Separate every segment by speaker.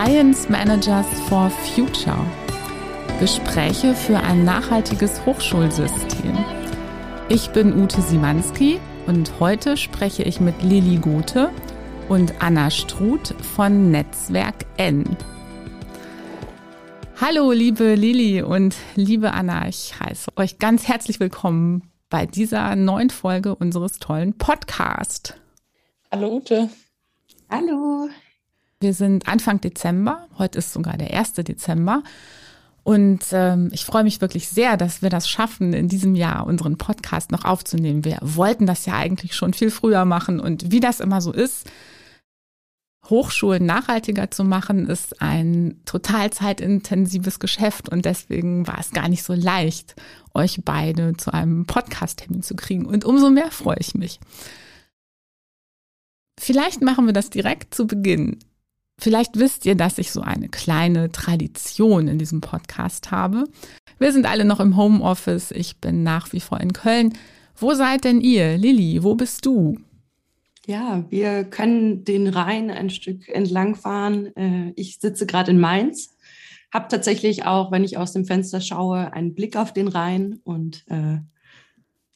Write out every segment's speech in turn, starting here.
Speaker 1: Science Managers for Future. Gespräche für ein nachhaltiges Hochschulsystem. Ich bin Ute Simanski und heute spreche ich mit Lili Gute und Anna Struth von Netzwerk N. Hallo, liebe Lili und liebe Anna, ich heiße euch ganz herzlich willkommen bei dieser neuen Folge unseres tollen Podcasts.
Speaker 2: Hallo Ute.
Speaker 3: Hallo.
Speaker 1: Wir sind Anfang Dezember, heute ist sogar der 1. Dezember. Und ähm, ich freue mich wirklich sehr, dass wir das schaffen, in diesem Jahr unseren Podcast noch aufzunehmen. Wir wollten das ja eigentlich schon viel früher machen. Und wie das immer so ist, Hochschulen nachhaltiger zu machen, ist ein total zeitintensives Geschäft. Und deswegen war es gar nicht so leicht, euch beide zu einem Podcast-Termin zu kriegen. Und umso mehr freue ich mich. Vielleicht machen wir das direkt zu Beginn. Vielleicht wisst ihr, dass ich so eine kleine Tradition in diesem Podcast habe. Wir sind alle noch im Homeoffice. Ich bin nach wie vor in Köln. Wo seid denn ihr? Lilly, wo bist du?
Speaker 3: Ja, wir können den Rhein ein Stück entlangfahren. Äh, ich sitze gerade in Mainz, habe tatsächlich auch, wenn ich aus dem Fenster schaue, einen Blick auf den Rhein und äh,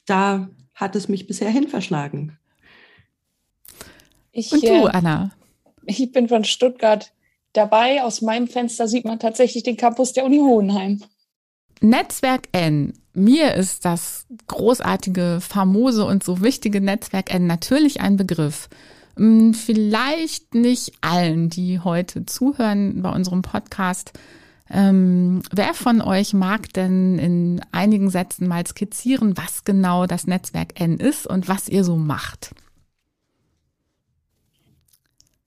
Speaker 3: da hat es mich bisher hin verschlagen.
Speaker 1: Ich, und du, äh, Anna?
Speaker 2: Ich bin von Stuttgart dabei. Aus meinem Fenster sieht man tatsächlich den Campus der Uni Hohenheim.
Speaker 1: Netzwerk N. Mir ist das großartige, famose und so wichtige Netzwerk N natürlich ein Begriff. Hm, vielleicht nicht allen, die heute zuhören bei unserem Podcast. Ähm, wer von euch mag denn in einigen Sätzen mal skizzieren, was genau das Netzwerk N ist und was ihr so macht?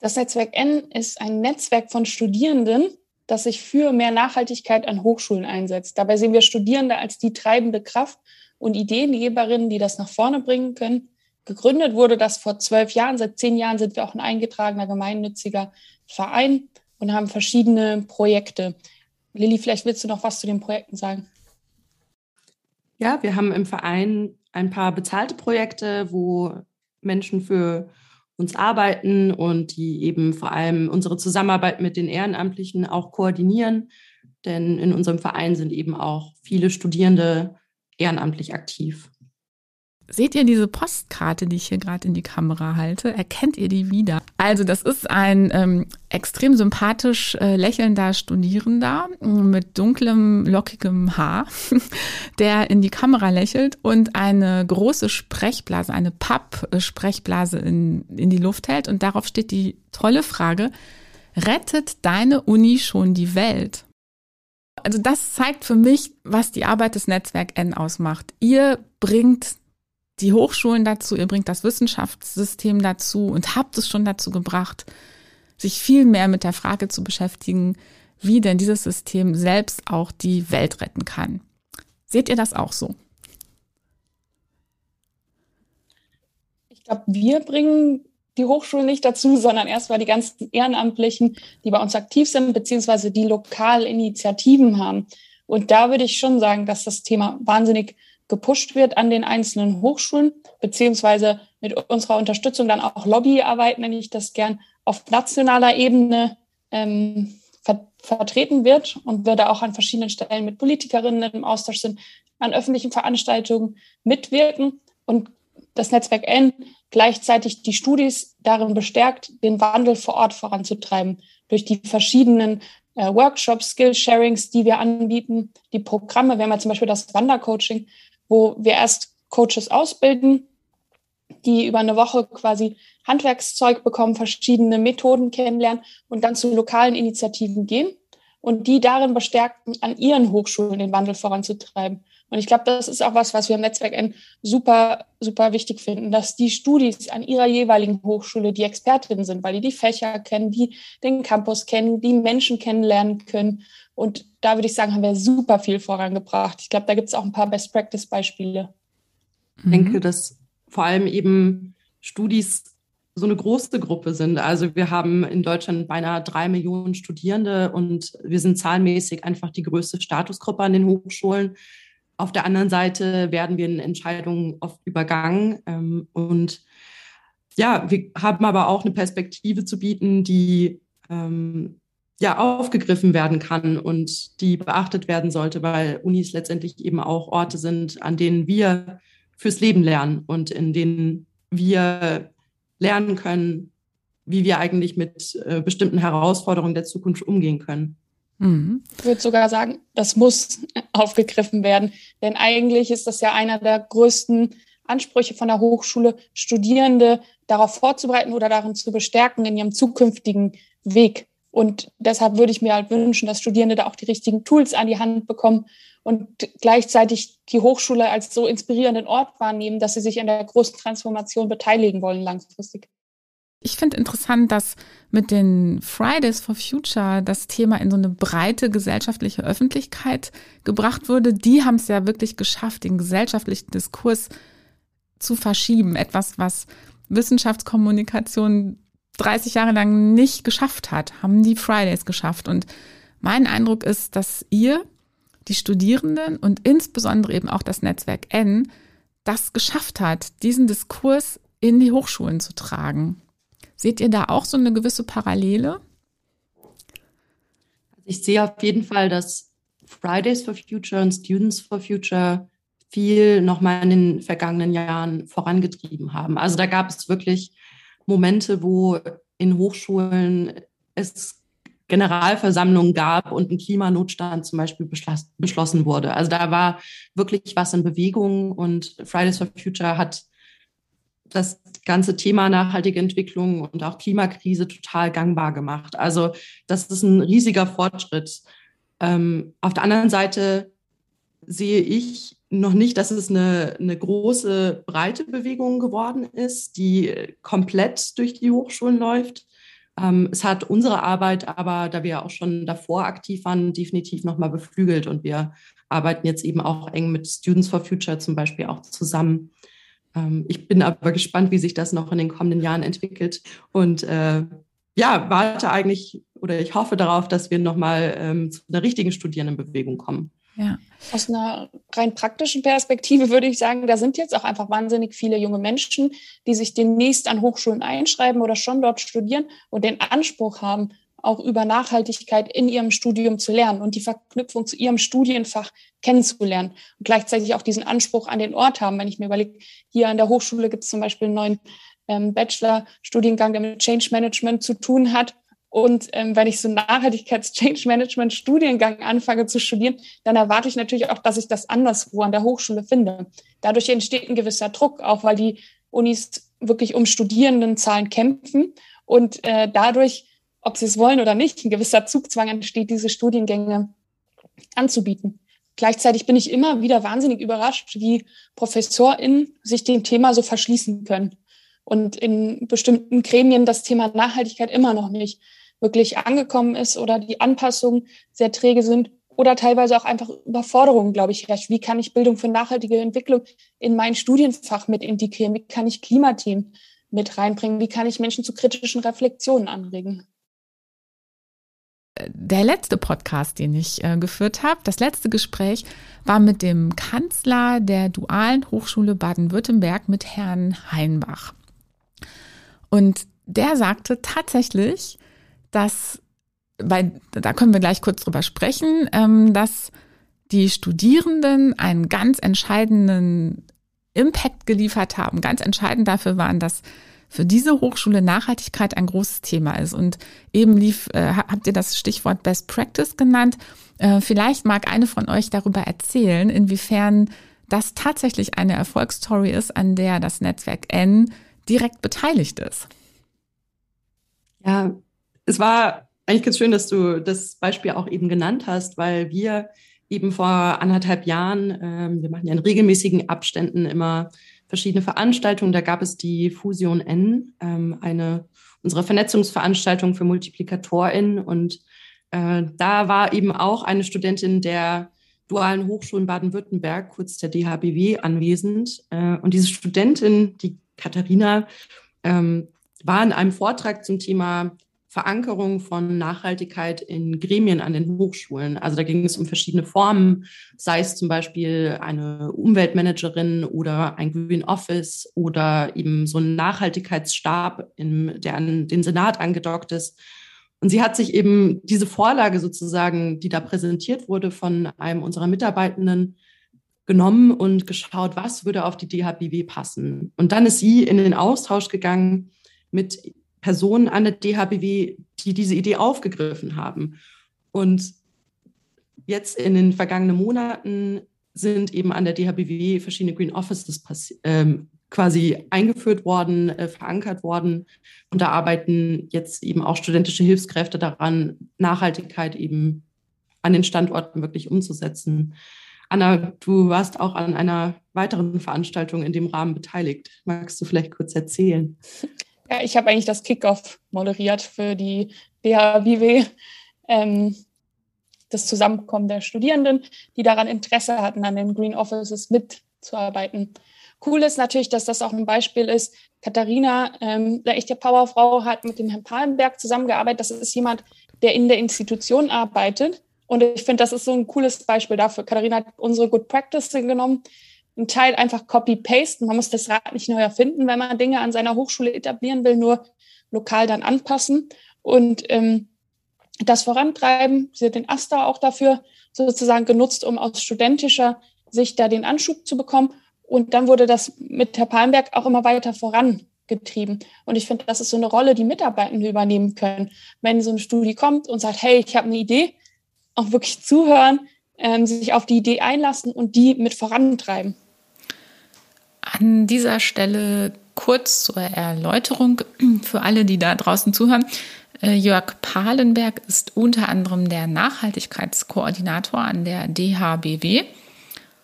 Speaker 2: Das Netzwerk N ist ein Netzwerk von Studierenden, das sich für mehr Nachhaltigkeit an Hochschulen einsetzt. Dabei sehen wir Studierende als die treibende Kraft und Ideengeberinnen, die das nach vorne bringen können. Gegründet wurde das vor zwölf Jahren. Seit zehn Jahren sind wir auch ein eingetragener gemeinnütziger Verein und haben verschiedene Projekte. Lilly, vielleicht willst du noch was zu den Projekten sagen?
Speaker 3: Ja, wir haben im Verein ein paar bezahlte Projekte, wo Menschen für uns arbeiten und die eben vor allem unsere Zusammenarbeit mit den Ehrenamtlichen auch koordinieren. Denn in unserem Verein sind eben auch viele Studierende ehrenamtlich aktiv.
Speaker 1: Seht ihr diese Postkarte, die ich hier gerade in die Kamera halte? Erkennt ihr die wieder? Also das ist ein ähm, extrem sympathisch äh, lächelnder Studierender mit dunklem, lockigem Haar, der in die Kamera lächelt und eine große Sprechblase, eine Papp-Sprechblase in, in die Luft hält. Und darauf steht die tolle Frage, rettet deine Uni schon die Welt? Also das zeigt für mich, was die Arbeit des Netzwerk N ausmacht. Ihr bringt die Hochschulen dazu, ihr bringt das Wissenschaftssystem dazu und habt es schon dazu gebracht, sich viel mehr mit der Frage zu beschäftigen, wie denn dieses System selbst auch die Welt retten kann. Seht ihr das auch so?
Speaker 2: Ich glaube, wir bringen die Hochschulen nicht dazu, sondern erstmal die ganzen Ehrenamtlichen, die bei uns aktiv sind, beziehungsweise die lokal Initiativen haben. Und da würde ich schon sagen, dass das Thema wahnsinnig gepusht wird an den einzelnen Hochschulen, beziehungsweise mit unserer Unterstützung dann auch Lobbyarbeit, nenne ich das gern, auf nationaler Ebene ähm, ver vertreten wird und wir da auch an verschiedenen Stellen mit Politikerinnen im Austausch sind, an öffentlichen Veranstaltungen mitwirken und das Netzwerk N gleichzeitig die Studis darin bestärkt, den Wandel vor Ort voranzutreiben durch die verschiedenen äh, Workshops, Skill-Sharings, die wir anbieten, die Programme. Wir haben ja zum Beispiel das Wandercoaching, wo wir erst Coaches ausbilden, die über eine Woche quasi Handwerkszeug bekommen, verschiedene Methoden kennenlernen und dann zu lokalen Initiativen gehen und die darin bestärken, an ihren Hochschulen den Wandel voranzutreiben. Und ich glaube, das ist auch was, was wir im Netzwerk N super, super wichtig finden, dass die Studis an ihrer jeweiligen Hochschule die Expertinnen sind, weil die die Fächer kennen, die den Campus kennen, die Menschen kennenlernen können und da würde ich sagen, haben wir super viel vorangebracht. Ich glaube, da gibt es auch ein paar Best-Practice-Beispiele.
Speaker 3: Ich denke, mhm. dass vor allem eben Studis so eine große Gruppe sind. Also wir haben in Deutschland beinahe drei Millionen Studierende und wir sind zahlenmäßig einfach die größte Statusgruppe an den Hochschulen. Auf der anderen Seite werden wir in Entscheidungen oft übergangen. Ähm, und ja, wir haben aber auch eine Perspektive zu bieten, die ähm, ja aufgegriffen werden kann und die beachtet werden sollte, weil Unis letztendlich eben auch Orte sind, an denen wir fürs Leben lernen und in denen wir lernen können, wie wir eigentlich mit äh, bestimmten Herausforderungen der Zukunft umgehen können.
Speaker 2: Mhm. Ich würde sogar sagen, das muss aufgegriffen werden, denn eigentlich ist das ja einer der größten Ansprüche von der Hochschule, Studierende darauf vorzubereiten oder darin zu bestärken in ihrem zukünftigen Weg. Und deshalb würde ich mir halt wünschen, dass Studierende da auch die richtigen Tools an die Hand bekommen und gleichzeitig die Hochschule als so inspirierenden Ort wahrnehmen, dass sie sich an der großen Transformation beteiligen wollen langfristig.
Speaker 1: Ich finde interessant, dass mit den Fridays for Future das Thema in so eine breite gesellschaftliche Öffentlichkeit gebracht wurde. Die haben es ja wirklich geschafft, den gesellschaftlichen Diskurs zu verschieben. Etwas, was Wissenschaftskommunikation 30 Jahre lang nicht geschafft hat, haben die Fridays geschafft. Und mein Eindruck ist, dass ihr, die Studierenden und insbesondere eben auch das Netzwerk N, das geschafft hat, diesen Diskurs in die Hochschulen zu tragen. Seht ihr da auch so eine gewisse Parallele?
Speaker 3: Also ich sehe auf jeden Fall, dass Fridays for Future und Students for Future viel nochmal in den vergangenen Jahren vorangetrieben haben. Also da gab es wirklich Momente, wo in Hochschulen es Generalversammlungen gab und ein Klimanotstand zum Beispiel beschlossen wurde. Also da war wirklich was in Bewegung und Fridays for Future hat das ganze Thema nachhaltige Entwicklung und auch Klimakrise total gangbar gemacht. Also das ist ein riesiger Fortschritt. Ähm, auf der anderen Seite sehe ich noch nicht, dass es eine, eine große, breite Bewegung geworden ist, die komplett durch die Hochschulen läuft. Ähm, es hat unsere Arbeit aber, da wir auch schon davor aktiv waren, definitiv nochmal beflügelt und wir arbeiten jetzt eben auch eng mit Students for Future zum Beispiel auch zusammen. Ähm, ich bin aber gespannt, wie sich das noch in den kommenden Jahren entwickelt und äh, ja, warte eigentlich oder ich hoffe darauf, dass wir nochmal ähm, zu einer richtigen Studierendenbewegung kommen.
Speaker 2: Ja. Aus einer rein praktischen Perspektive würde ich sagen, da sind jetzt auch einfach wahnsinnig viele junge Menschen, die sich demnächst an Hochschulen einschreiben oder schon dort studieren und den Anspruch haben, auch über Nachhaltigkeit in ihrem Studium zu lernen und die Verknüpfung zu ihrem Studienfach kennenzulernen und gleichzeitig auch diesen Anspruch an den Ort haben. Wenn ich mir überlege, hier an der Hochschule gibt es zum Beispiel einen neuen ähm, Bachelor-Studiengang, der mit Change Management zu tun hat. Und ähm, wenn ich so Nachhaltigkeits-Change-Management-Studiengang anfange zu studieren, dann erwarte ich natürlich auch, dass ich das anderswo an der Hochschule finde. Dadurch entsteht ein gewisser Druck, auch weil die Unis wirklich um Studierendenzahlen kämpfen und äh, dadurch ob sie es wollen oder nicht, ein gewisser Zugzwang entsteht, diese Studiengänge anzubieten. Gleichzeitig bin ich immer wieder wahnsinnig überrascht, wie ProfessorInnen sich dem Thema so verschließen können und in bestimmten Gremien das Thema Nachhaltigkeit immer noch nicht wirklich angekommen ist oder die Anpassungen sehr träge sind oder teilweise auch einfach Überforderungen, glaube ich, herrscht. Wie kann ich Bildung für nachhaltige Entwicklung in mein Studienfach mit integrieren? Wie kann ich Klimathemen mit reinbringen? Wie kann ich Menschen zu kritischen Reflexionen anregen?
Speaker 1: Der letzte Podcast, den ich äh, geführt habe, das letzte Gespräch war mit dem Kanzler der Dualen Hochschule Baden-Württemberg mit Herrn Heinbach. Und der sagte tatsächlich, dass, weil da können wir gleich kurz drüber sprechen, ähm, dass die Studierenden einen ganz entscheidenden Impact geliefert haben, ganz entscheidend dafür waren, dass für diese Hochschule Nachhaltigkeit ein großes Thema ist. Und eben lief, äh, habt ihr das Stichwort Best Practice genannt. Äh, vielleicht mag eine von euch darüber erzählen, inwiefern das tatsächlich eine Erfolgsstory ist, an der das Netzwerk N direkt beteiligt ist.
Speaker 3: Ja, es war eigentlich ganz schön, dass du das Beispiel auch eben genannt hast, weil wir eben vor anderthalb Jahren, ähm, wir machen ja in regelmäßigen Abständen immer verschiedene Veranstaltungen. Da gab es die Fusion N, ähm, eine unserer Vernetzungsveranstaltungen für MultiplikatorInnen. Und äh, da war eben auch eine Studentin der Dualen Hochschulen Baden-Württemberg, kurz der DHBW, anwesend. Äh, und diese Studentin, die Katharina, ähm, war in einem Vortrag zum Thema Verankerung von Nachhaltigkeit in Gremien an den Hochschulen. Also da ging es um verschiedene Formen, sei es zum Beispiel eine Umweltmanagerin oder ein Green Office oder eben so ein Nachhaltigkeitsstab, in, der an den Senat angedockt ist. Und sie hat sich eben diese Vorlage sozusagen, die da präsentiert wurde von einem unserer Mitarbeitenden, genommen und geschaut, was würde auf die DHBW passen. Und dann ist sie in den Austausch gegangen mit Personen an der DHBW, die diese Idee aufgegriffen haben. Und jetzt in den vergangenen Monaten sind eben an der DHBW verschiedene Green Offices ähm, quasi eingeführt worden, äh, verankert worden. Und da arbeiten jetzt eben auch studentische Hilfskräfte daran, Nachhaltigkeit eben an den Standorten wirklich umzusetzen. Anna, du warst auch an einer weiteren Veranstaltung in dem Rahmen beteiligt. Magst du vielleicht kurz erzählen?
Speaker 2: Ja, ich habe eigentlich das Kickoff moderiert für die DHBW. Ähm, das Zusammenkommen der Studierenden, die daran Interesse hatten, an den Green Offices mitzuarbeiten. Cool ist natürlich, dass das auch ein Beispiel ist. Katharina, ähm, eine echte Powerfrau, hat mit dem Herrn Palenberg zusammengearbeitet. Das ist jemand, der in der Institution arbeitet. Und ich finde, das ist so ein cooles Beispiel dafür. Katharina hat unsere Good Practice genommen, ein Teil einfach copy-pasten. Man muss das Rad nicht neu erfinden, wenn man Dinge an seiner Hochschule etablieren will, nur lokal dann anpassen und ähm, das vorantreiben. Sie hat den AStA auch dafür sozusagen genutzt, um aus studentischer Sicht da den Anschub zu bekommen. Und dann wurde das mit Herr Palmberg auch immer weiter vorangetrieben. Und ich finde, das ist so eine Rolle, die Mitarbeitende übernehmen können. Wenn so eine Studie kommt und sagt, hey, ich habe eine Idee, auch wirklich zuhören, ähm, sich auf die Idee einlassen und die mit vorantreiben.
Speaker 1: An dieser Stelle kurz zur Erläuterung für alle, die da draußen zuhören. Äh, Jörg Palenberg ist unter anderem der Nachhaltigkeitskoordinator an der DHBW.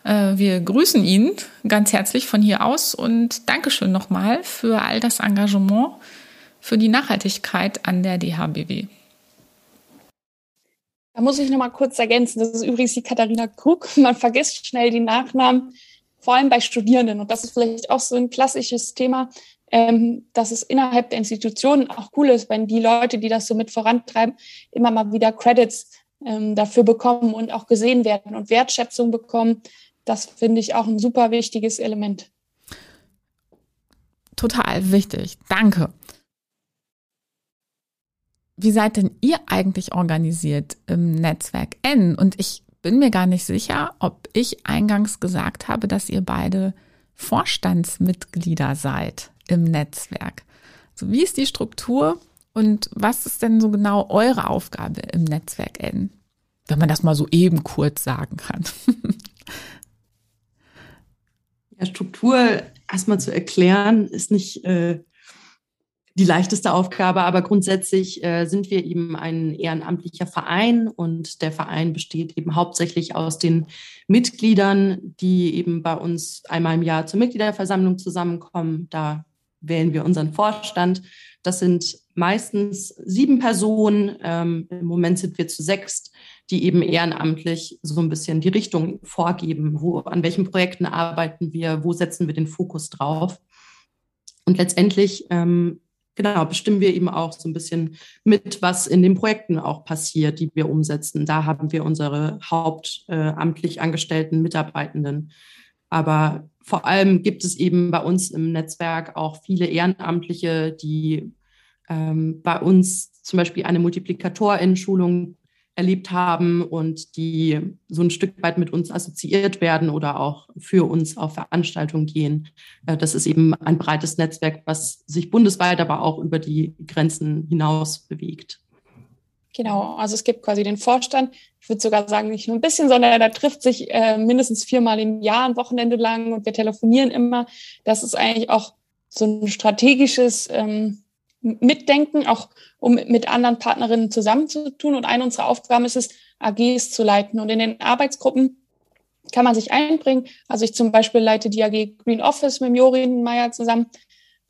Speaker 1: Äh, wir grüßen ihn ganz herzlich von hier aus und Dankeschön nochmal für all das Engagement für die Nachhaltigkeit an der DHBW.
Speaker 2: Da muss ich nochmal kurz ergänzen. Das ist übrigens die Katharina Krug. Man vergisst schnell die Nachnamen, vor allem bei Studierenden. Und das ist vielleicht auch so ein klassisches Thema, ähm, dass es innerhalb der Institutionen auch cool ist, wenn die Leute, die das so mit vorantreiben, immer mal wieder Credits ähm, dafür bekommen und auch gesehen werden und Wertschätzung bekommen das finde ich auch ein super wichtiges Element.
Speaker 1: Total wichtig. Danke. Wie seid denn ihr eigentlich organisiert im Netzwerk N? Und ich bin mir gar nicht sicher, ob ich eingangs gesagt habe, dass ihr beide Vorstandsmitglieder seid im Netzwerk. So, wie ist die Struktur und was ist denn so genau eure Aufgabe im Netzwerk N? Wenn man das mal so eben kurz sagen kann.
Speaker 3: Ja, Struktur erstmal zu erklären, ist nicht äh, die leichteste Aufgabe, aber grundsätzlich äh, sind wir eben ein ehrenamtlicher Verein und der Verein besteht eben hauptsächlich aus den Mitgliedern, die eben bei uns einmal im Jahr zur Mitgliederversammlung zusammenkommen. Da wählen wir unseren Vorstand. Das sind meistens sieben Personen. Ähm, Im Moment sind wir zu sechst die eben ehrenamtlich so ein bisschen die Richtung vorgeben, wo, an welchen Projekten arbeiten wir, wo setzen wir den Fokus drauf. Und letztendlich, ähm, genau, bestimmen wir eben auch so ein bisschen mit, was in den Projekten auch passiert, die wir umsetzen. Da haben wir unsere hauptamtlich äh, angestellten Mitarbeitenden. Aber vor allem gibt es eben bei uns im Netzwerk auch viele Ehrenamtliche, die ähm, bei uns zum Beispiel eine Multiplikatorinnen-Schulung erlebt haben und die so ein Stück weit mit uns assoziiert werden oder auch für uns auf Veranstaltungen gehen. Äh, das ist eben ein breites Netzwerk, was sich bundesweit, aber auch über die Grenzen hinaus bewegt.
Speaker 2: Genau, also es gibt quasi den Vorstand. Ich würde sogar sagen, nicht nur ein bisschen, sondern da trifft sich äh, mindestens viermal im Jahr, ein Wochenende lang und wir telefonieren immer. Das ist eigentlich auch so ein strategisches ähm, mitdenken, auch um mit anderen Partnerinnen zusammenzutun. Und eine unserer Aufgaben ist es, AGs zu leiten. Und in den Arbeitsgruppen kann man sich einbringen. Also ich zum Beispiel leite die AG Green Office mit Jorin Meyer zusammen.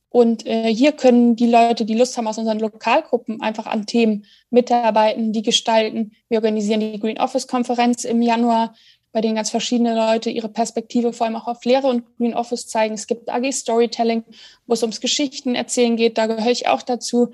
Speaker 2: Und äh, hier können die Leute, die Lust haben, aus unseren Lokalgruppen einfach an Themen mitarbeiten, die gestalten. Wir organisieren die Green Office Konferenz im Januar bei denen ganz verschiedene Leute ihre Perspektive vor allem auch auf Lehre und Green Office zeigen. Es gibt AG Storytelling, wo es ums Geschichten erzählen geht. Da gehöre ich auch dazu.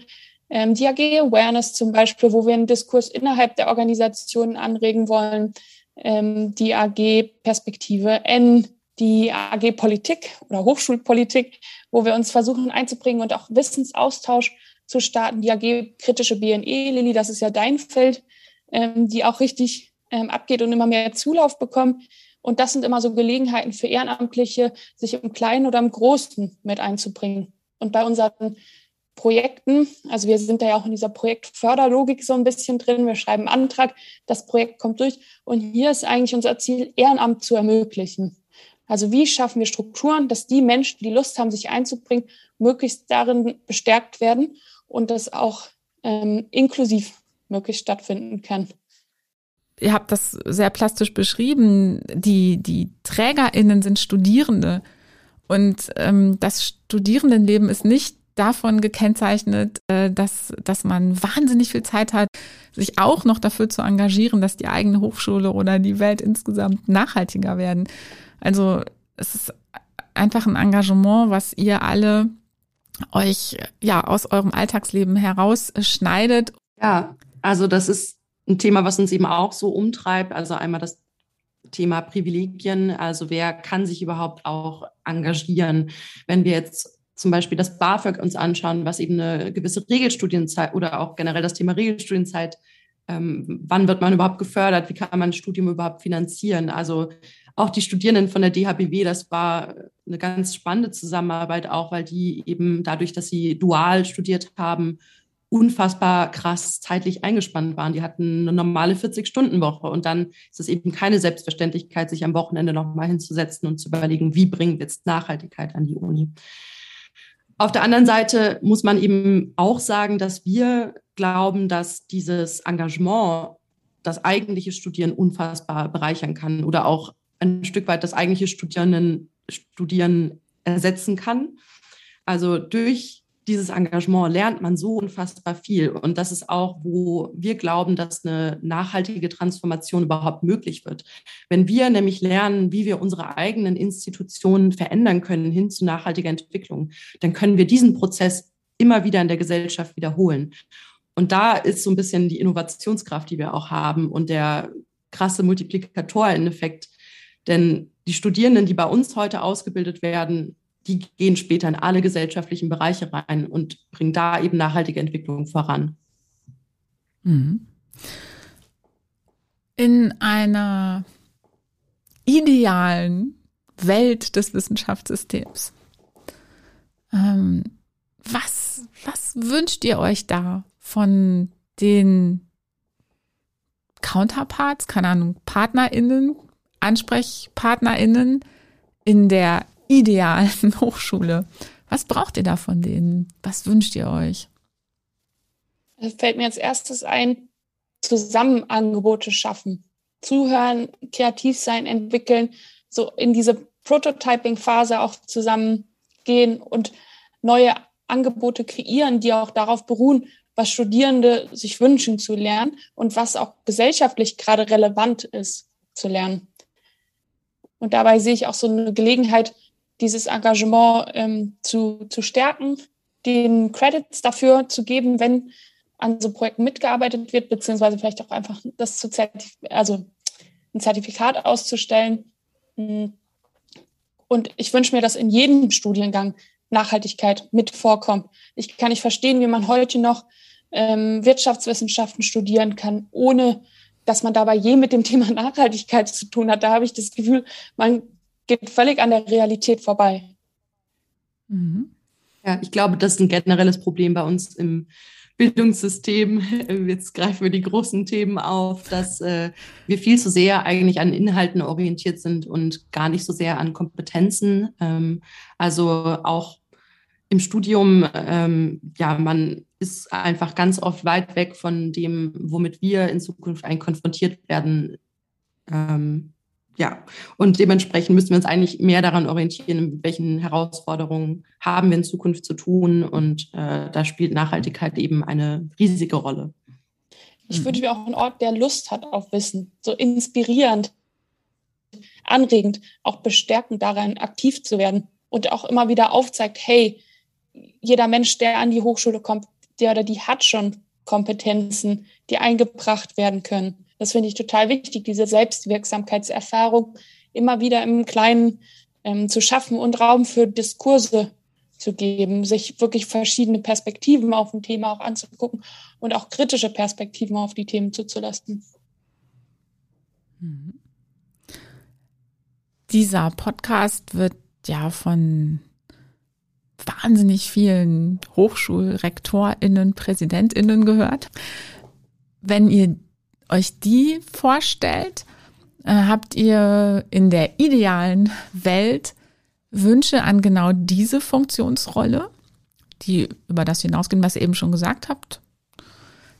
Speaker 2: Ähm, die AG Awareness zum Beispiel, wo wir einen Diskurs innerhalb der Organisationen anregen wollen. Ähm, die AG Perspektive N, die AG Politik oder Hochschulpolitik, wo wir uns versuchen einzubringen und auch Wissensaustausch zu starten, die AG kritische BNE, Lilly, das ist ja dein Feld, ähm, die auch richtig ähm, abgeht und immer mehr Zulauf bekommt. Und das sind immer so Gelegenheiten für Ehrenamtliche, sich im Kleinen oder im Großen mit einzubringen. Und bei unseren Projekten, also wir sind da ja auch in dieser Projektförderlogik so ein bisschen drin. Wir schreiben einen Antrag, das Projekt kommt durch. Und hier ist eigentlich unser Ziel, Ehrenamt zu ermöglichen. Also wie schaffen wir Strukturen, dass die Menschen, die Lust haben, sich einzubringen, möglichst darin bestärkt werden und das auch ähm, inklusiv möglichst stattfinden kann
Speaker 1: ihr habt das sehr plastisch beschrieben, die, die TrägerInnen sind Studierende. Und ähm, das Studierendenleben ist nicht davon gekennzeichnet, äh, dass, dass man wahnsinnig viel Zeit hat, sich auch noch dafür zu engagieren, dass die eigene Hochschule oder die Welt insgesamt nachhaltiger werden. Also es ist einfach ein Engagement, was ihr alle euch ja aus eurem Alltagsleben herausschneidet.
Speaker 3: Ja, also das ist ein Thema, was uns eben auch so umtreibt. Also einmal das Thema Privilegien. Also wer kann sich überhaupt auch engagieren? Wenn wir jetzt zum Beispiel das BAföG uns anschauen, was eben eine gewisse Regelstudienzeit oder auch generell das Thema Regelstudienzeit, ähm, wann wird man überhaupt gefördert? Wie kann man ein Studium überhaupt finanzieren? Also auch die Studierenden von der DHBW, das war eine ganz spannende Zusammenarbeit auch, weil die eben dadurch, dass sie dual studiert haben, unfassbar krass zeitlich eingespannt waren. Die hatten eine normale 40-Stunden-Woche und dann ist es eben keine Selbstverständlichkeit, sich am Wochenende nochmal hinzusetzen und zu überlegen, wie bringen wir jetzt Nachhaltigkeit an die Uni. Auf der anderen Seite muss man eben auch sagen, dass wir glauben, dass dieses Engagement das eigentliche Studieren unfassbar bereichern kann oder auch ein Stück weit das eigentliche Studierenden, Studieren ersetzen kann. Also durch dieses Engagement lernt man so unfassbar viel. Und das ist auch, wo wir glauben, dass eine nachhaltige Transformation überhaupt möglich wird. Wenn wir nämlich lernen, wie wir unsere eigenen Institutionen verändern können hin zu nachhaltiger Entwicklung, dann können wir diesen Prozess immer wieder in der Gesellschaft wiederholen. Und da ist so ein bisschen die Innovationskraft, die wir auch haben und der krasse Multiplikatoreffekt. Denn die Studierenden, die bei uns heute ausgebildet werden, die gehen später in alle gesellschaftlichen Bereiche rein und bringen da eben nachhaltige Entwicklung voran.
Speaker 1: Mhm. In einer idealen Welt des Wissenschaftssystems, ähm, was, was wünscht ihr euch da von den Counterparts, keine Ahnung, PartnerInnen, AnsprechpartnerInnen in der idealen Hochschule. Was braucht ihr da von denen? Was wünscht ihr euch?
Speaker 2: Es fällt mir als erstes ein, zusammen Angebote schaffen, zuhören, kreativ sein, entwickeln, so in diese Prototyping-Phase auch zusammen gehen und neue Angebote kreieren, die auch darauf beruhen, was Studierende sich wünschen zu lernen und was auch gesellschaftlich gerade relevant ist zu lernen. Und dabei sehe ich auch so eine Gelegenheit, dieses Engagement ähm, zu, zu stärken, den Credits dafür zu geben, wenn an so Projekten mitgearbeitet wird, beziehungsweise vielleicht auch einfach das zu Zertif also ein Zertifikat auszustellen. Hm. Und ich wünsche mir, dass in jedem Studiengang Nachhaltigkeit mit vorkommt. Ich kann nicht verstehen, wie man heute noch ähm, Wirtschaftswissenschaften studieren kann, ohne dass man dabei je mit dem Thema Nachhaltigkeit zu tun hat. Da habe ich das Gefühl, man geht völlig an der Realität vorbei.
Speaker 3: Mhm. Ja, ich glaube, das ist ein generelles Problem bei uns im Bildungssystem. Jetzt greifen wir die großen Themen auf, dass äh, wir viel zu sehr eigentlich an Inhalten orientiert sind und gar nicht so sehr an Kompetenzen. Ähm, also auch im Studium, ähm, ja, man ist einfach ganz oft weit weg von dem, womit wir in Zukunft eigentlich konfrontiert werden ähm, ja, und dementsprechend müssen wir uns eigentlich mehr daran orientieren, mit welchen Herausforderungen haben wir in Zukunft zu tun. Und äh, da spielt Nachhaltigkeit eben eine riesige Rolle.
Speaker 2: Ich wünsche mir auch einen Ort, der Lust hat auf Wissen, so inspirierend, anregend, auch bestärkend daran aktiv zu werden und auch immer wieder aufzeigt, hey, jeder Mensch, der an die Hochschule kommt, der oder die hat schon Kompetenzen, die eingebracht werden können. Das finde ich total wichtig, diese Selbstwirksamkeitserfahrung immer wieder im Kleinen ähm, zu schaffen und Raum für Diskurse zu geben, sich wirklich verschiedene Perspektiven auf ein Thema auch anzugucken und auch kritische Perspektiven auf die Themen zuzulassen.
Speaker 1: Mhm. Dieser Podcast wird ja von wahnsinnig vielen Hochschulrektorinnen, Präsidentinnen gehört. Wenn ihr euch die vorstellt, äh, habt ihr in der idealen Welt Wünsche an genau diese Funktionsrolle, die über das hinausgehen, was ihr eben schon gesagt habt?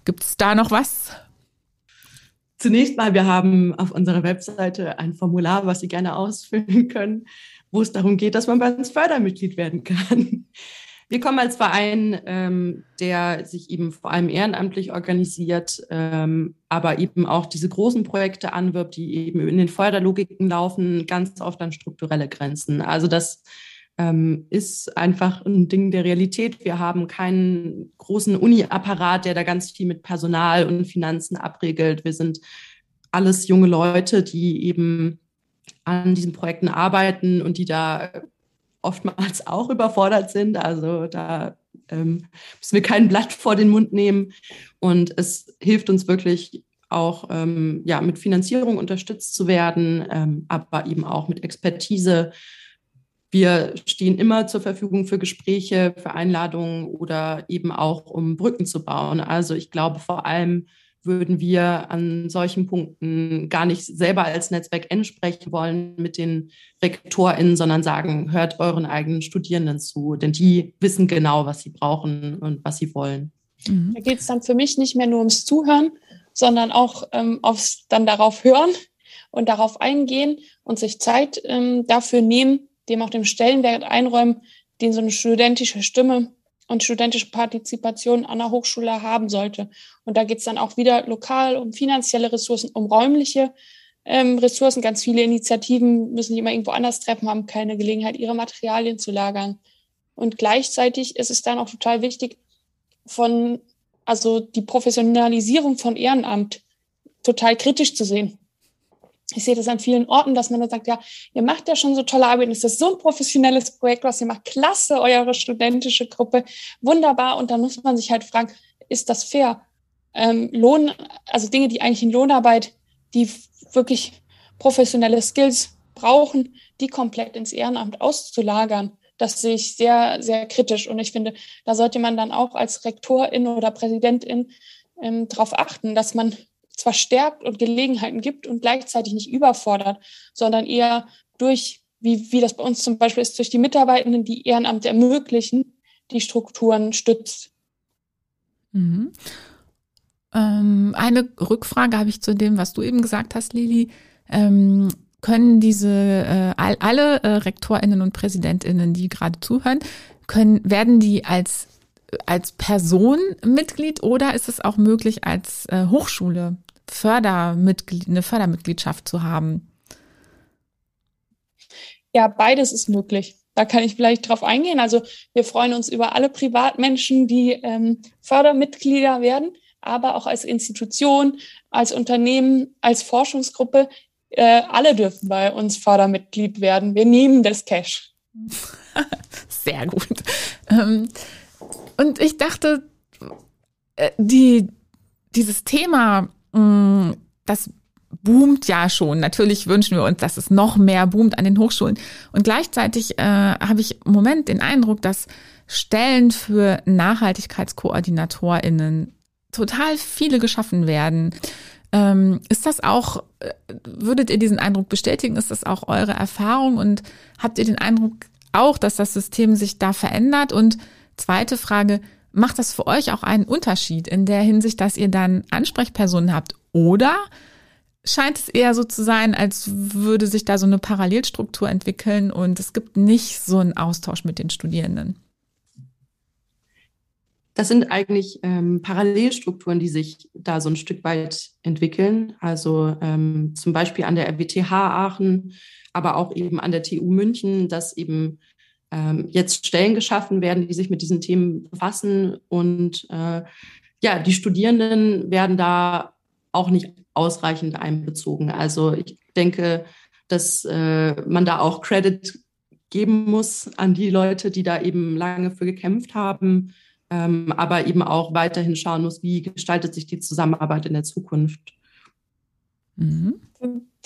Speaker 1: Gibt es da noch was?
Speaker 3: Zunächst mal, wir haben auf unserer Webseite ein Formular, was Sie gerne ausfüllen können, wo es darum geht, dass man bei uns Fördermitglied werden kann. Wir kommen als Verein, ähm, der sich eben vor allem ehrenamtlich organisiert, ähm, aber eben auch diese großen Projekte anwirbt, die eben in den Förderlogiken laufen, ganz oft an strukturelle Grenzen. Also das ähm, ist einfach ein Ding der Realität. Wir haben keinen großen Uni-Apparat, der da ganz viel mit Personal und Finanzen abregelt. Wir sind alles junge Leute, die eben an diesen Projekten arbeiten und die da oftmals auch überfordert sind. Also da ähm, müssen wir kein Blatt vor den Mund nehmen. Und es hilft uns wirklich auch ähm, ja, mit Finanzierung unterstützt zu werden, ähm, aber eben auch mit Expertise. Wir stehen immer zur Verfügung für Gespräche, für Einladungen oder eben auch, um Brücken zu bauen. Also ich glaube vor allem, würden wir an solchen Punkten gar nicht selber als Netzwerk N sprechen wollen mit den RektorInnen, sondern sagen, hört euren eigenen Studierenden zu, denn die wissen genau, was sie brauchen und was sie wollen.
Speaker 2: Mhm. Da geht es dann für mich nicht mehr nur ums Zuhören, sondern auch ähm, aufs dann darauf hören und darauf eingehen und sich Zeit ähm, dafür nehmen, dem auch den Stellenwert einräumen, den so eine studentische Stimme und studentische Partizipation an der Hochschule haben sollte. Und da geht es dann auch wieder lokal um finanzielle Ressourcen, um räumliche ähm, Ressourcen. Ganz viele Initiativen müssen sich immer irgendwo anders treffen, haben keine Gelegenheit, ihre Materialien zu lagern. Und gleichzeitig ist es dann auch total wichtig, von, also die Professionalisierung von Ehrenamt total kritisch zu sehen ich sehe das an vielen Orten, dass man dann sagt, ja, ihr macht ja schon so tolle Arbeit, es ist so ein professionelles Projekt, was ihr macht, klasse, eure studentische Gruppe, wunderbar. Und dann muss man sich halt fragen, ist das fair? Ähm, Lohn, also Dinge, die eigentlich in Lohnarbeit, die wirklich professionelle Skills brauchen, die komplett ins Ehrenamt auszulagern. Das sehe ich sehr, sehr kritisch. Und ich finde, da sollte man dann auch als Rektorin oder Präsidentin ähm, darauf achten, dass man zwar stärkt und Gelegenheiten gibt und gleichzeitig nicht überfordert, sondern eher durch, wie, wie das bei uns zum Beispiel ist, durch die Mitarbeitenden, die Ehrenamt ermöglichen, die Strukturen stützt.
Speaker 1: Mhm. Ähm, eine Rückfrage habe ich zu dem, was du eben gesagt hast, Lili. Ähm, können diese äh, all, alle äh, Rektorinnen und Präsidentinnen, die gerade zuhören, können werden die als als Person Mitglied oder ist es auch möglich als äh, Hochschule Fördermitglied, eine Fördermitgliedschaft zu haben?
Speaker 2: Ja, beides ist möglich. Da kann ich vielleicht drauf eingehen. Also wir freuen uns über alle Privatmenschen, die ähm, Fördermitglieder werden, aber auch als Institution, als Unternehmen, als Forschungsgruppe. Äh, alle dürfen bei uns Fördermitglied werden. Wir nehmen das Cash.
Speaker 1: Sehr gut. Ähm, und ich dachte, äh, die, dieses Thema das boomt ja schon. Natürlich wünschen wir uns, dass es noch mehr boomt an den Hochschulen. Und gleichzeitig äh, habe ich im Moment den Eindruck, dass Stellen für NachhaltigkeitskoordinatorInnen total viele geschaffen werden. Ähm, ist das auch, äh, würdet ihr diesen Eindruck bestätigen? Ist das auch eure Erfahrung? Und habt ihr den Eindruck auch, dass das System sich da verändert? Und zweite Frage, macht das für euch auch einen Unterschied in der Hinsicht, dass ihr dann Ansprechpersonen habt? Oder scheint es eher so zu sein, als würde sich da so eine Parallelstruktur entwickeln und es gibt nicht so einen Austausch mit den Studierenden?
Speaker 3: Das sind eigentlich ähm, Parallelstrukturen, die sich da so ein Stück weit entwickeln. Also ähm, zum Beispiel an der RWTH Aachen, aber auch eben an der TU München, dass eben ähm, jetzt Stellen geschaffen werden, die sich mit diesen Themen befassen. Und äh, ja, die Studierenden werden da auch nicht ausreichend einbezogen. Also ich denke, dass äh, man da auch Credit geben muss an die Leute, die da eben lange für gekämpft haben, ähm, aber eben auch weiterhin schauen muss, wie gestaltet sich die Zusammenarbeit in der Zukunft.
Speaker 2: Mhm.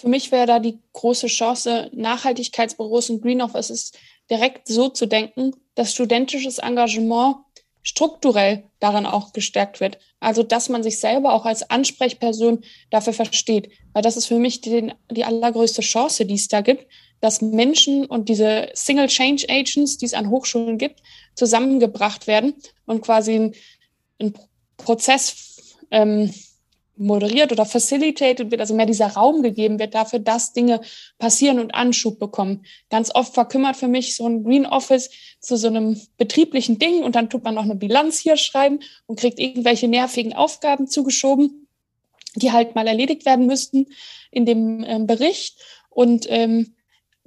Speaker 2: Für mich wäre da die große Chance, Nachhaltigkeitsbüros und Green Offices direkt so zu denken, dass studentisches Engagement strukturell daran auch gestärkt wird. Also, dass man sich selber auch als Ansprechperson dafür versteht. Weil das ist für mich die, die allergrößte Chance, die es da gibt, dass Menschen und diese Single Change Agents, die es an Hochschulen gibt, zusammengebracht werden und quasi ein, ein Prozess ähm, moderiert oder facilitated wird, also mehr dieser Raum gegeben wird dafür, dass Dinge passieren und Anschub bekommen. Ganz oft verkümmert für mich so ein Green Office zu so einem betrieblichen Ding und dann tut man noch eine Bilanz hier schreiben und kriegt irgendwelche nervigen Aufgaben zugeschoben, die halt mal erledigt werden müssten in dem ähm, Bericht und ähm,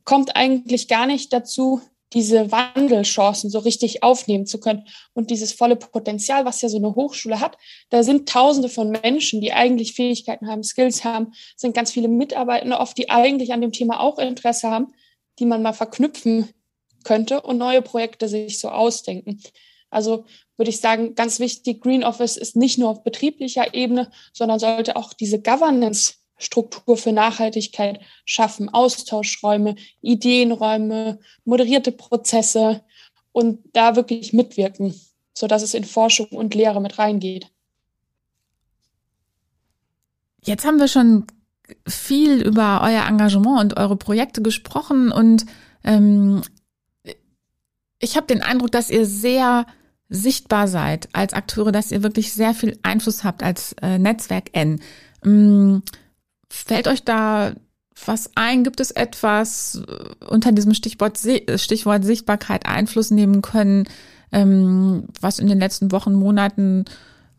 Speaker 2: kommt eigentlich gar nicht dazu, diese Wandelchancen so richtig aufnehmen zu können und dieses volle Potenzial, was ja so eine Hochschule hat. Da sind Tausende von Menschen, die eigentlich Fähigkeiten haben, Skills haben, sind ganz viele Mitarbeitende oft, die eigentlich an dem Thema auch Interesse haben, die man mal verknüpfen könnte und neue Projekte sich so ausdenken. Also würde ich sagen, ganz wichtig, Green Office ist nicht nur auf betrieblicher Ebene, sondern sollte auch diese Governance Struktur für Nachhaltigkeit schaffen, Austauschräume, Ideenräume, moderierte Prozesse und da wirklich mitwirken, sodass es in Forschung und Lehre mit reingeht.
Speaker 1: Jetzt haben wir schon viel über euer Engagement und eure Projekte gesprochen und ähm, ich habe den Eindruck, dass ihr sehr sichtbar seid als Akteure, dass ihr wirklich sehr viel Einfluss habt als äh, Netzwerk N. Ähm, Fällt euch da was ein? Gibt es etwas äh, unter diesem Stichwort, Stichwort Sichtbarkeit Einfluss nehmen können, ähm, was in den letzten Wochen, Monaten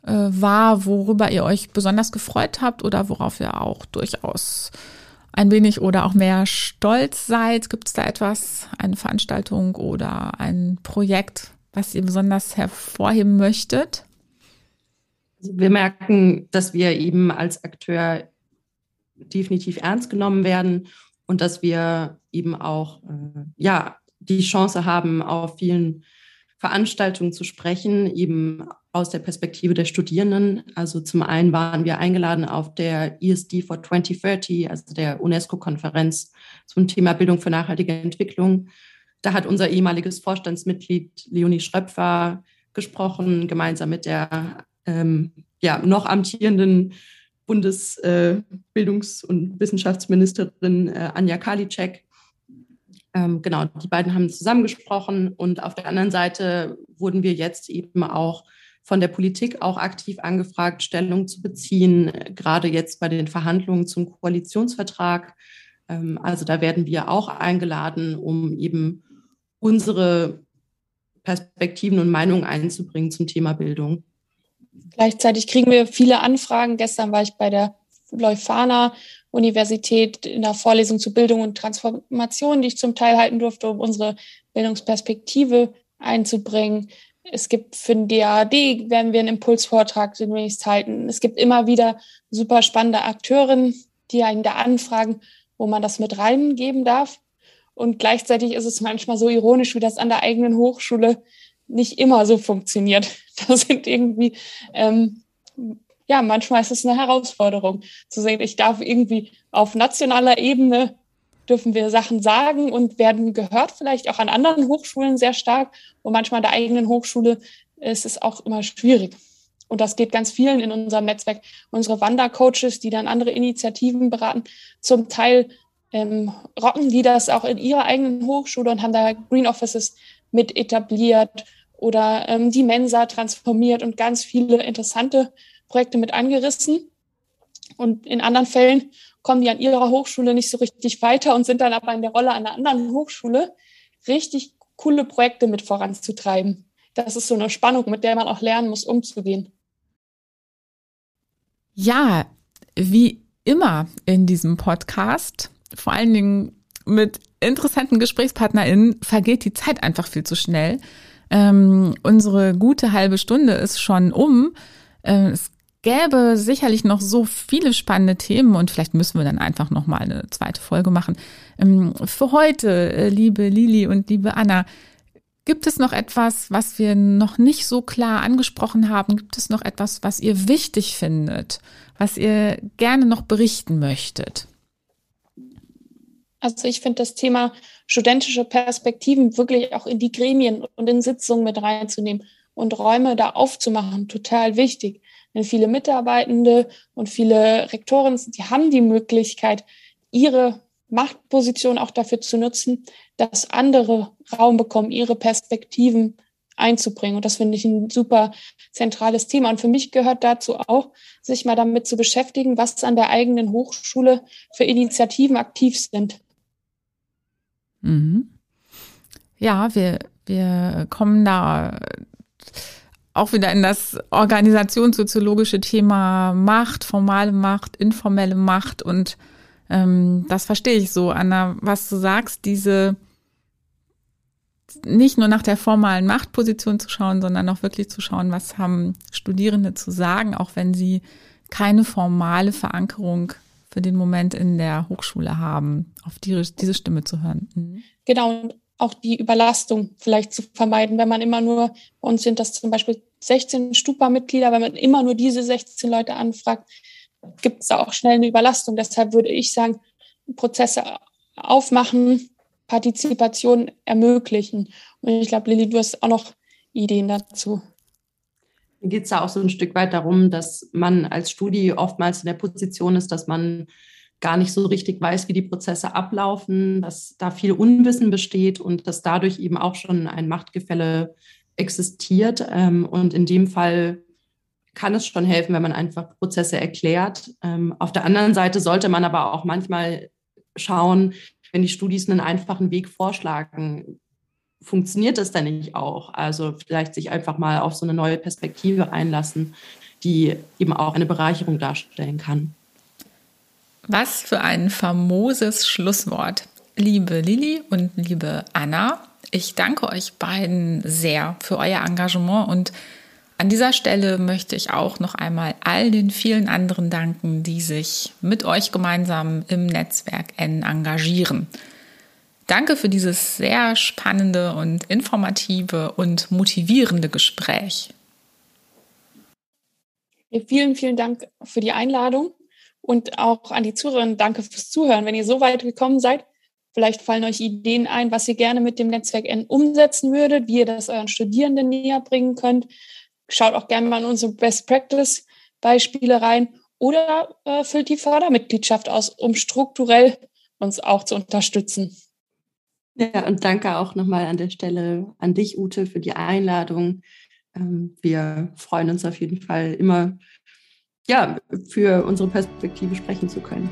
Speaker 1: äh, war, worüber ihr euch besonders gefreut habt oder worauf ihr auch durchaus ein wenig oder auch mehr stolz seid? Gibt es da etwas, eine Veranstaltung oder ein Projekt, was ihr besonders hervorheben möchtet?
Speaker 3: Wir merken, dass wir eben als Akteur definitiv ernst genommen werden und dass wir eben auch äh, ja die Chance haben, auf vielen Veranstaltungen zu sprechen, eben aus der Perspektive der Studierenden. Also zum einen waren wir eingeladen auf der ESD for 2030, also der UNESCO-Konferenz zum Thema Bildung für nachhaltige Entwicklung. Da hat unser ehemaliges Vorstandsmitglied Leonie Schröpfer gesprochen, gemeinsam mit der ähm, ja, noch amtierenden Bundesbildungs- und Wissenschaftsministerin äh, Anja Karliczek. Ähm, genau, die beiden haben zusammengesprochen und auf der anderen Seite wurden wir jetzt eben auch von der Politik auch aktiv angefragt, Stellung zu beziehen, gerade jetzt bei den Verhandlungen zum Koalitionsvertrag. Ähm, also da werden wir auch eingeladen, um eben unsere Perspektiven und Meinungen einzubringen zum Thema Bildung.
Speaker 2: Gleichzeitig kriegen wir viele Anfragen. Gestern war ich bei der Leuphana Universität in der Vorlesung zu Bildung und Transformation, die ich zum Teil halten durfte, um unsere Bildungsperspektive einzubringen. Es gibt für den DAAD werden wir einen Impulsvortrag demnächst halten. Es gibt immer wieder super spannende Akteurinnen, die einen da anfragen, wo man das mit reingeben darf. Und gleichzeitig ist es manchmal so ironisch, wie das an der eigenen Hochschule nicht immer so funktioniert. Das sind irgendwie, ähm, ja, manchmal ist es eine Herausforderung zu sehen, ich darf irgendwie auf nationaler Ebene dürfen wir Sachen sagen und werden gehört, vielleicht auch an anderen Hochschulen sehr stark. Und manchmal an der eigenen Hochschule ist es auch immer schwierig. Und das geht ganz vielen in unserem Netzwerk. Unsere Wandercoaches, die dann andere Initiativen beraten, zum Teil ähm, rocken die das auch in ihrer eigenen Hochschule und haben da Green Offices mit etabliert oder ähm, die Mensa transformiert und ganz viele interessante Projekte mit angerissen. Und in anderen Fällen kommen die an ihrer Hochschule nicht so richtig weiter und sind dann aber in der Rolle einer anderen Hochschule, richtig coole Projekte mit voranzutreiben. Das ist so eine Spannung, mit der man auch lernen muss, umzugehen.
Speaker 1: Ja, wie immer in diesem Podcast, vor allen Dingen mit interessanten GesprächspartnerInnen, vergeht die Zeit einfach viel zu schnell. Ähm, unsere gute halbe Stunde ist schon um. Äh, es gäbe sicherlich noch so viele spannende Themen und vielleicht müssen wir dann einfach noch mal eine zweite Folge machen. Ähm, für heute, äh, liebe Lili und liebe Anna, gibt es noch etwas, was wir noch nicht so klar angesprochen haben? Gibt es noch etwas, was ihr wichtig findet, was ihr gerne noch berichten möchtet?
Speaker 2: Also ich finde das Thema studentische Perspektiven wirklich auch in die Gremien und in Sitzungen mit reinzunehmen und Räume da aufzumachen, total wichtig. Denn viele Mitarbeitende und viele Rektoren, die haben die Möglichkeit, ihre Machtposition auch dafür zu nutzen, dass andere Raum bekommen, ihre Perspektiven einzubringen. Und das finde ich ein super zentrales Thema. Und für mich gehört dazu auch, sich mal damit zu beschäftigen, was an der eigenen Hochschule für Initiativen aktiv sind.
Speaker 1: Mhm. Ja, wir, wir kommen da auch wieder in das organisationssoziologische Thema Macht, formale Macht, informelle Macht und ähm, das verstehe ich so, Anna, was du sagst, diese nicht nur nach der formalen Machtposition zu schauen, sondern auch wirklich zu schauen, was haben Studierende zu sagen, auch wenn sie keine formale Verankerung für den Moment in der Hochschule haben, auf die, diese Stimme zu hören. Mhm.
Speaker 2: Genau, und auch die Überlastung vielleicht zu vermeiden, wenn man immer nur, bei uns sind das zum Beispiel 16 Stupa-Mitglieder, wenn man immer nur diese 16 Leute anfragt, gibt es da auch schnell eine Überlastung. Deshalb würde ich sagen, Prozesse aufmachen, Partizipation ermöglichen. Und ich glaube, Lilly, du hast auch noch Ideen dazu.
Speaker 3: Geht es da auch so ein Stück weit darum, dass man als Studi oftmals in der Position ist, dass man gar nicht so richtig weiß, wie die Prozesse ablaufen, dass da viel Unwissen besteht und dass dadurch eben auch schon ein Machtgefälle existiert. Ähm, und in dem Fall kann es schon helfen, wenn man einfach Prozesse erklärt. Ähm, auf der anderen Seite sollte man aber auch manchmal schauen, wenn die Studis einen einfachen Weg vorschlagen, funktioniert das denn nicht auch? Also vielleicht sich einfach mal auf so eine neue Perspektive einlassen, die eben auch eine Bereicherung darstellen kann.
Speaker 1: Was für ein famoses Schlusswort. Liebe Lili und liebe Anna, ich danke euch beiden sehr für euer Engagement und an dieser Stelle möchte ich auch noch einmal all den vielen anderen danken, die sich mit euch gemeinsam im Netzwerk N engagieren. Danke für dieses sehr spannende und informative und motivierende Gespräch.
Speaker 2: Vielen, vielen Dank für die Einladung und auch an die Zuhörerinnen danke fürs Zuhören. Wenn ihr so weit gekommen seid, vielleicht fallen euch Ideen ein, was ihr gerne mit dem Netzwerk N umsetzen würdet, wie ihr das euren Studierenden näher bringen könnt schaut auch gerne mal in unsere Best Practice Beispiele rein oder äh, füllt die Fördermitgliedschaft aus, um strukturell uns auch zu unterstützen.
Speaker 3: Ja, und danke auch nochmal an der Stelle an dich, Ute, für die Einladung. Ähm, wir freuen uns auf jeden Fall immer, ja, für unsere Perspektive sprechen zu können.